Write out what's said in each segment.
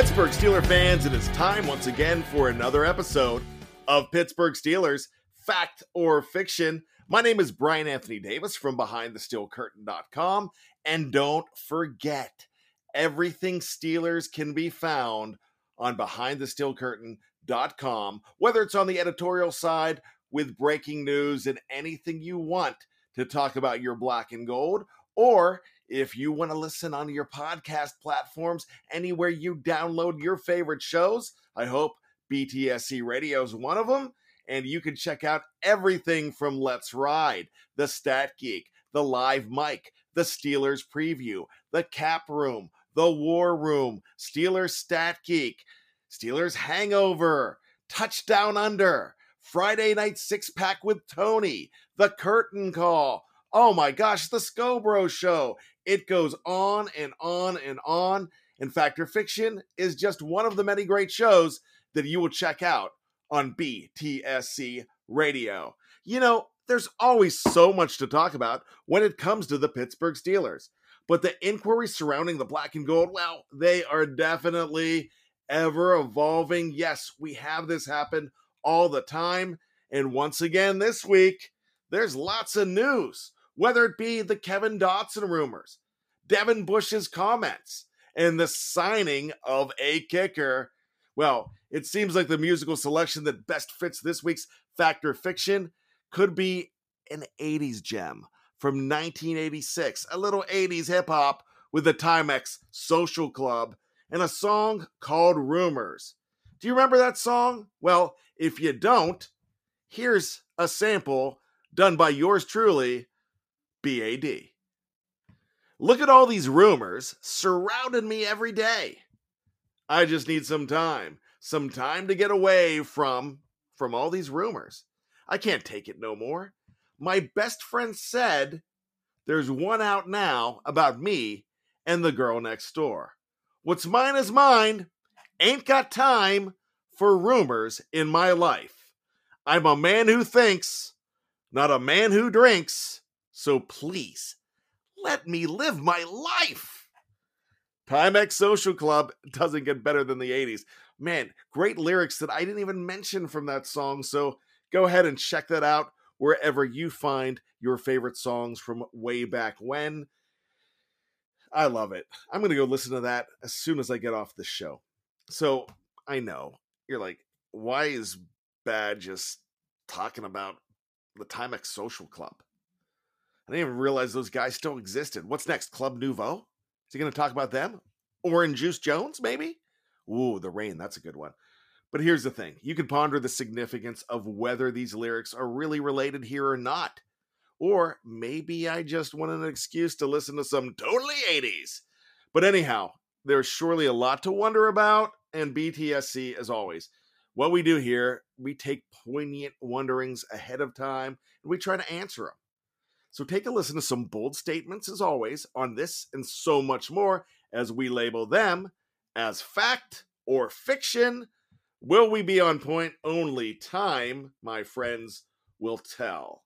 Pittsburgh Steeler fans, it is time once again for another episode of Pittsburgh Steelers Fact or Fiction. My name is Brian Anthony Davis from BehindTheSteelCurtain.com. And don't forget, everything Steelers can be found on BehindTheSteelCurtain.com, whether it's on the editorial side with breaking news and anything you want to talk about your black and gold, or if you want to listen on your podcast platforms, anywhere you download your favorite shows, I hope BTSC Radio is one of them. And you can check out everything from Let's Ride, the Stat Geek, the Live Mic, the Steelers Preview, the Cap Room, the War Room, Steelers Stat Geek, Steelers Hangover, Touchdown Under, Friday Night Six Pack with Tony, The Curtain Call. Oh my gosh, The Scobro Show. It goes on and on and on. And Fact or Fiction is just one of the many great shows that you will check out on BTSC Radio. You know, there's always so much to talk about when it comes to the Pittsburgh Steelers. But the inquiries surrounding the black and gold, well, they are definitely ever evolving. Yes, we have this happen all the time. And once again this week, there's lots of news, whether it be the Kevin Dotson rumors, Devin Bush's comments, and the signing of a kicker. Well, it seems like the musical selection that best fits this week's Fact or Fiction could be an 80s gem from 1986, a little 80s hip hop with the Timex Social Club and a song called Rumors. Do you remember that song? Well, if you don't, here's a sample done by yours truly, BAD. Look at all these rumors surrounding me every day. I just need some time, some time to get away from from all these rumors. I can't take it no more. My best friend said there's one out now about me and the girl next door. What's mine is mine. Ain't got time for rumors in my life. I'm a man who thinks, not a man who drinks. So please, let me live my life. Timex Social Club doesn't get better than the 80s. Man, great lyrics that I didn't even mention from that song. So go ahead and check that out wherever you find your favorite songs from way back when. I love it. I'm going to go listen to that as soon as I get off the show. So I know you're like, why is Bad just talking about the Timex Social Club? I didn't even realize those guys still existed. What's next? Club Nouveau? Is he going to talk about them? Oran Juice Jones, maybe? Ooh, the rain. That's a good one. But here's the thing you can ponder the significance of whether these lyrics are really related here or not. Or maybe I just want an excuse to listen to some totally 80s. But anyhow, there's surely a lot to wonder about, and BTSC, as always, what we do here, we take poignant wonderings ahead of time and we try to answer them. So take a listen to some bold statements, as always, on this and so much more as we label them as fact or fiction. Will we be on point? Only time, my friends, will tell.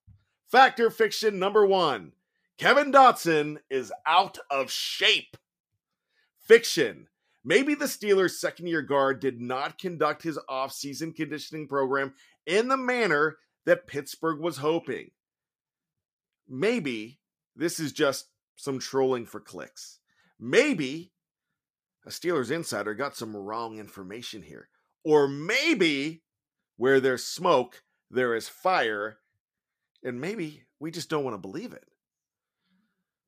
Fact or fiction number one Kevin Dotson is out of shape. Fiction. Maybe the Steelers' second year guard did not conduct his offseason conditioning program in the manner that Pittsburgh was hoping maybe this is just some trolling for clicks. Maybe a Steelers insider got some wrong information here. Or maybe where there's smoke, there is fire. And maybe we just don't want to believe it.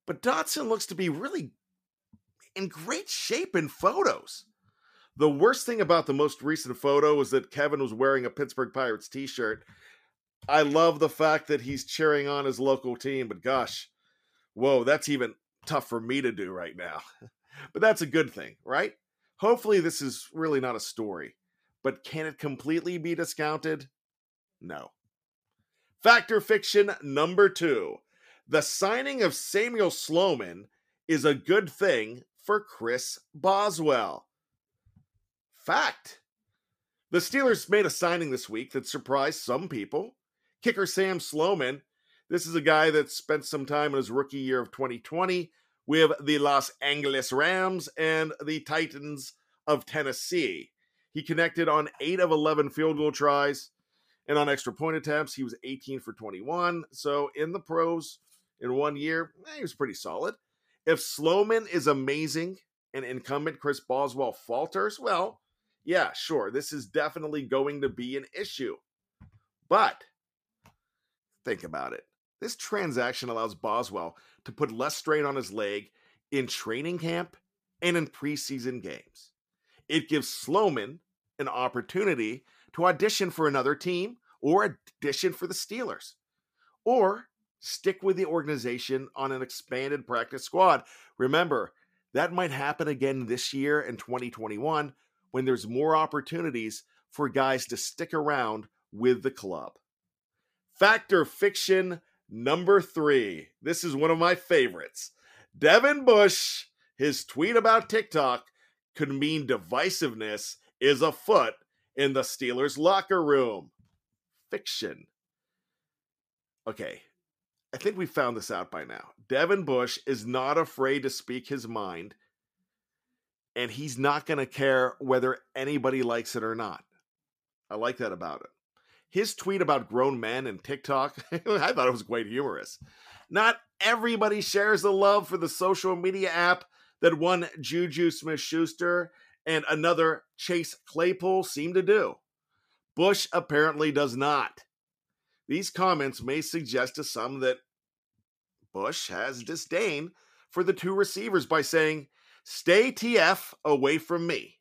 But Dotson looks to be really in great shape in photos. The worst thing about the most recent photo was that Kevin was wearing a Pittsburgh Pirates t shirt I love the fact that he's cheering on his local team, but gosh, whoa, that's even tough for me to do right now. but that's a good thing, right? Hopefully, this is really not a story, but can it completely be discounted? No. Fact or fiction number two the signing of Samuel Sloman is a good thing for Chris Boswell. Fact. The Steelers made a signing this week that surprised some people Kicker Sam Sloman. This is a guy that spent some time in his rookie year of 2020 with the Los Angeles Rams and the Titans of Tennessee. He connected on 8 of 11 field goal tries, and on extra point attempts, he was 18 for 21. So in the pros in one year, eh, he was pretty solid. If Sloman is amazing and incumbent Chris Boswell falters, well, yeah, sure, this is definitely going to be an issue. But think about it. This transaction allows Boswell to put less strain on his leg in training camp and in preseason games. It gives Sloman an opportunity to audition for another team or audition for the Steelers or stick with the organization on an expanded practice squad. Remember, that might happen again this year in 2021 when there's more opportunities for guys to stick around with the club. Fact or fiction number three. This is one of my favorites. Devin Bush, his tweet about TikTok could mean divisiveness is afoot in the Steelers locker room. Fiction. Okay, I think we found this out by now. Devin Bush is not afraid to speak his mind, and he's not going to care whether anybody likes it or not. I like that about it. His tweet about grown men and TikTok, I thought it was quite humorous. Not everybody shares the love for the social media app that one Juju Smith Schuster and another Chase Claypool seem to do. Bush apparently does not. These comments may suggest to some that Bush has disdain for the two receivers by saying, Stay TF away from me.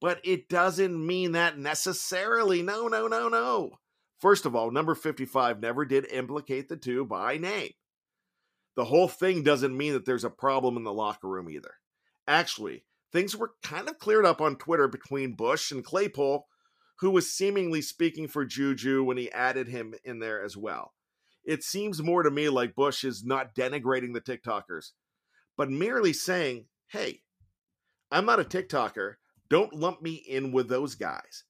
But it doesn't mean that necessarily. No, no, no, no. First of all, number 55 never did implicate the two by name. The whole thing doesn't mean that there's a problem in the locker room either. Actually, things were kind of cleared up on Twitter between Bush and Claypool, who was seemingly speaking for Juju when he added him in there as well. It seems more to me like Bush is not denigrating the TikTokers, but merely saying, hey, I'm not a TikToker. Don't lump me in with those guys.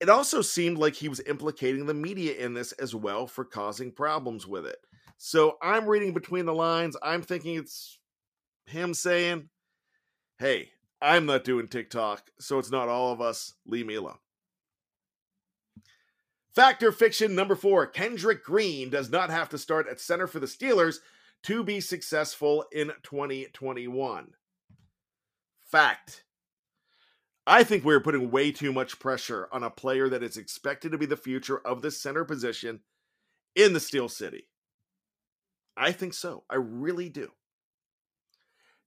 It also seemed like he was implicating the media in this as well for causing problems with it. So I'm reading between the lines. I'm thinking it's him saying, hey, I'm not doing TikTok, so it's not all of us. Leave me alone. Fact or fiction number four Kendrick Green does not have to start at center for the Steelers to be successful in 2021. Fact. I think we're putting way too much pressure on a player that is expected to be the future of the center position in the Steel City. I think so. I really do.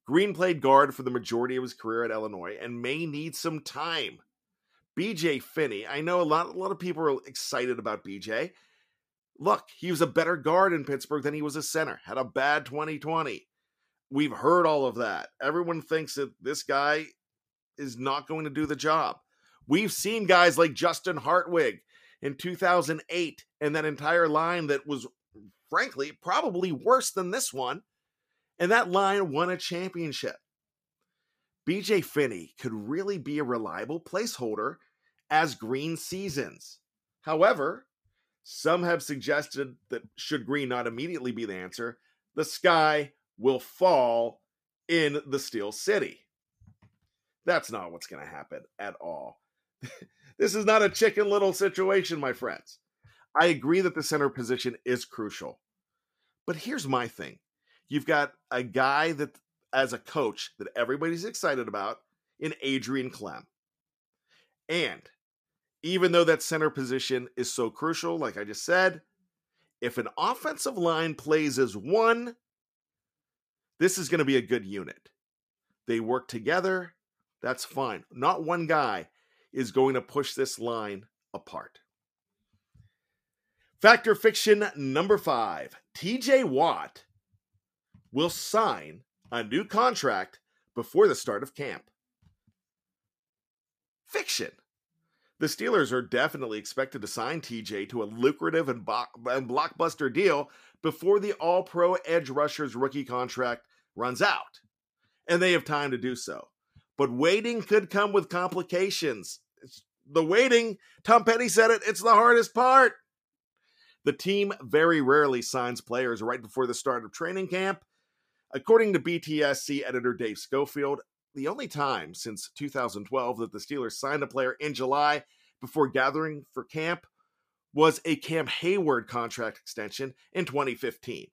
Green played guard for the majority of his career at Illinois and may need some time. BJ Finney, I know a lot, a lot of people are excited about BJ. Look, he was a better guard in Pittsburgh than he was a center, had a bad 2020. We've heard all of that. Everyone thinks that this guy is not going to do the job. We've seen guys like Justin Hartwig in 2008 and that entire line that was, frankly, probably worse than this one and that line won a championship. BJ Finney could really be a reliable placeholder as Green seasons. However, some have suggested that should Green not immediately be the answer, the sky will fall in the Steel City. That's not what's going to happen at all. this is not a chicken little situation, my friends. I agree that the center position is crucial. But here's my thing You've got a guy that, as a coach, that everybody's excited about in Adrian Klemm. And even though that center position is so crucial, like I just said, if an offensive line plays as one, this is going to be a good unit. They work together. That's fine. Not one guy is going to push this line apart. Fact or fiction number five TJ Watt will sign a new contract before the start of camp. Fiction. The Steelers are definitely expected to sign TJ to a lucrative and, bo- and blockbuster deal before the All Pro Edge Rusher's rookie contract runs out. And they have time to do so. But waiting could come with complications. It's the waiting, Tom Petty said it, it's the hardest part. The team very rarely signs players right before the start of training camp, According to BTSC editor Dave Schofield, the only time since 2012 that the Steelers signed a player in July before gathering for camp was a Cam Heyward contract extension in 2015.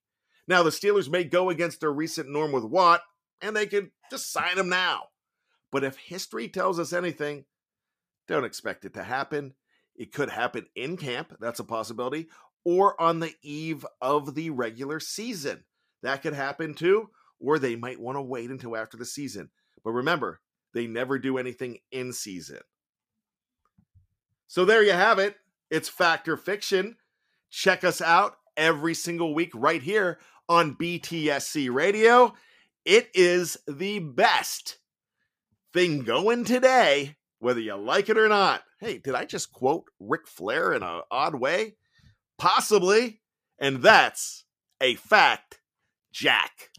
Now, the Steelers may go against their recent norm with Watt, and they could just sign him now. But if history tells us anything, don't expect it to happen. It could happen in camp, that's a possibility, or on the eve of the regular season. That could happen too, or they might want to wait until after the season. But remember, they never do anything in season. So there you have it. It's Fact or Fiction. Check us out every single week right here on BTSC Radio. It is the best thing going today, whether you like it or not. Hey, did I just quote Ric Flair in an odd way? Possibly. And that's a fact, Jack.